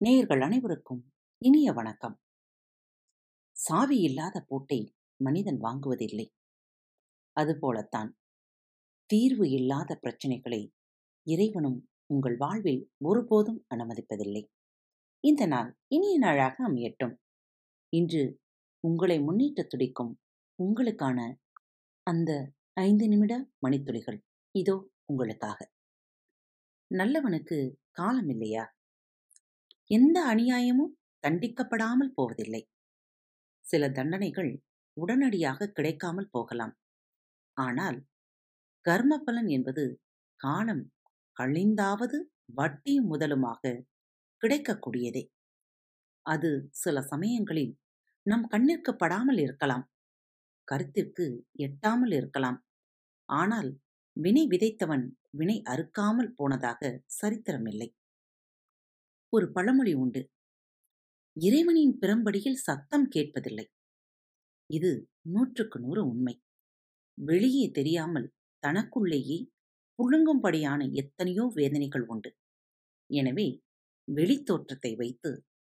நேயர்கள் அனைவருக்கும் இனிய வணக்கம். சாவி இல்லாத பூட்டை மனிதன் வாங்குவதில்லை. அதுபோலத்தான் தீர்வு இல்லாத பிரச்சனைகளை இறைவனும் உங்கள் வாழ்வில் ஒருபோதும் அனுமதிப்பதில்லை. இந்த நாள் இனிய நாளாக அமையட்டும். இன்று உங்களை முன்னேற்ற துடிக்கும் உங்களுக்கான அந்த ஐந்து நிமிட மணித்துளிகள் இதோ உங்களுக்காக. நல்லவனுக்கு காலம் இல்லையா எந்த அநியாயமும் தண்டிக்கப்படாமல் போவதில்லை. சில தண்டனைகள் உடனடியாக கிடைக்காமல் போகலாம். ஆனால் கர்ம பலன் என்பது காலம் கழிந்தாவது வட்டியும் முதலுமாக கிடைக்கக்கூடியதே. அது சில சமயங்களில் நம் கண்ணிற்கு படாமல் இருக்கலாம். கருத்திற்கு எட்டாமல் இருக்கலாம். ஆனால் வினை விதைத்தவன் வினை அறுக்காமல் போனதாக சரித்திரமில்லை ஒரு பழமொழி உண்டு. இறைவனின் பிறம்படியில் சத்தம் கேட்பதில்லை. இது நூற்றுக்கு நூறு உண்மை. வெளியே தெரியாமல் தனக்குள்ளேயே புழுங்கும்படியான எத்தனையோ வேதனைகள் உண்டு. எனவே வெளித்தோற்றத்தை வைத்து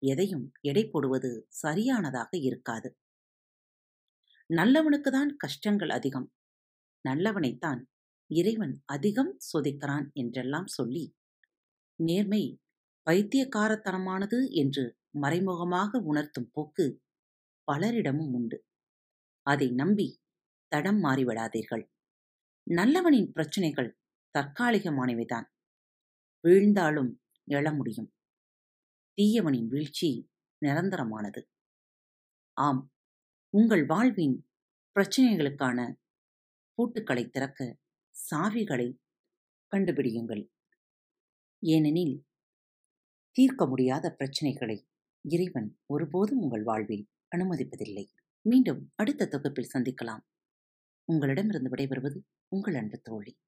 எதையும் எடை போடுவது சரியானதாக இருக்காது. நல்லவனுக்குதான் கஷ்டங்கள் அதிகம். நல்லவனைத்தான் இறைவன் அதிகம் சொதிக்கிறான் என்றெல்லாம் சொல்லி நேர்மை பைத்தியக்காரத்தனமானது என்று மறைமுகமாக உணர்த்தும் போக்கு பலரிடமும் உண்டு. அதை நம்பி தடம் மாறிவிடாதீர்கள். நல்லவனின் பிரச்சனைகள் தற்காலிகமானவைதான். வீழ்ந்தாலும் எழ முடியும். தீயவனின் வீழ்ச்சி நிரந்தரமானது. ஆம் உங்கள் வாழ்வின் பிரச்சனைகளுக்கான பூட்டுக்களை திறக்க சாவிகளை கண்டுபிடியுங்கள். ஏனெனில் தீர்க்க முடியாத பிரச்சனைகளை இறைவன் ஒருபோதும் உங்கள் வாழ்வில் அனுமதிப்பதில்லை. மீண்டும் அடுத்த தொகுப்பில் சந்திக்கலாம். உங்களிடமிருந்து விடைபெறுவது உங்கள் அன்பு தோழி.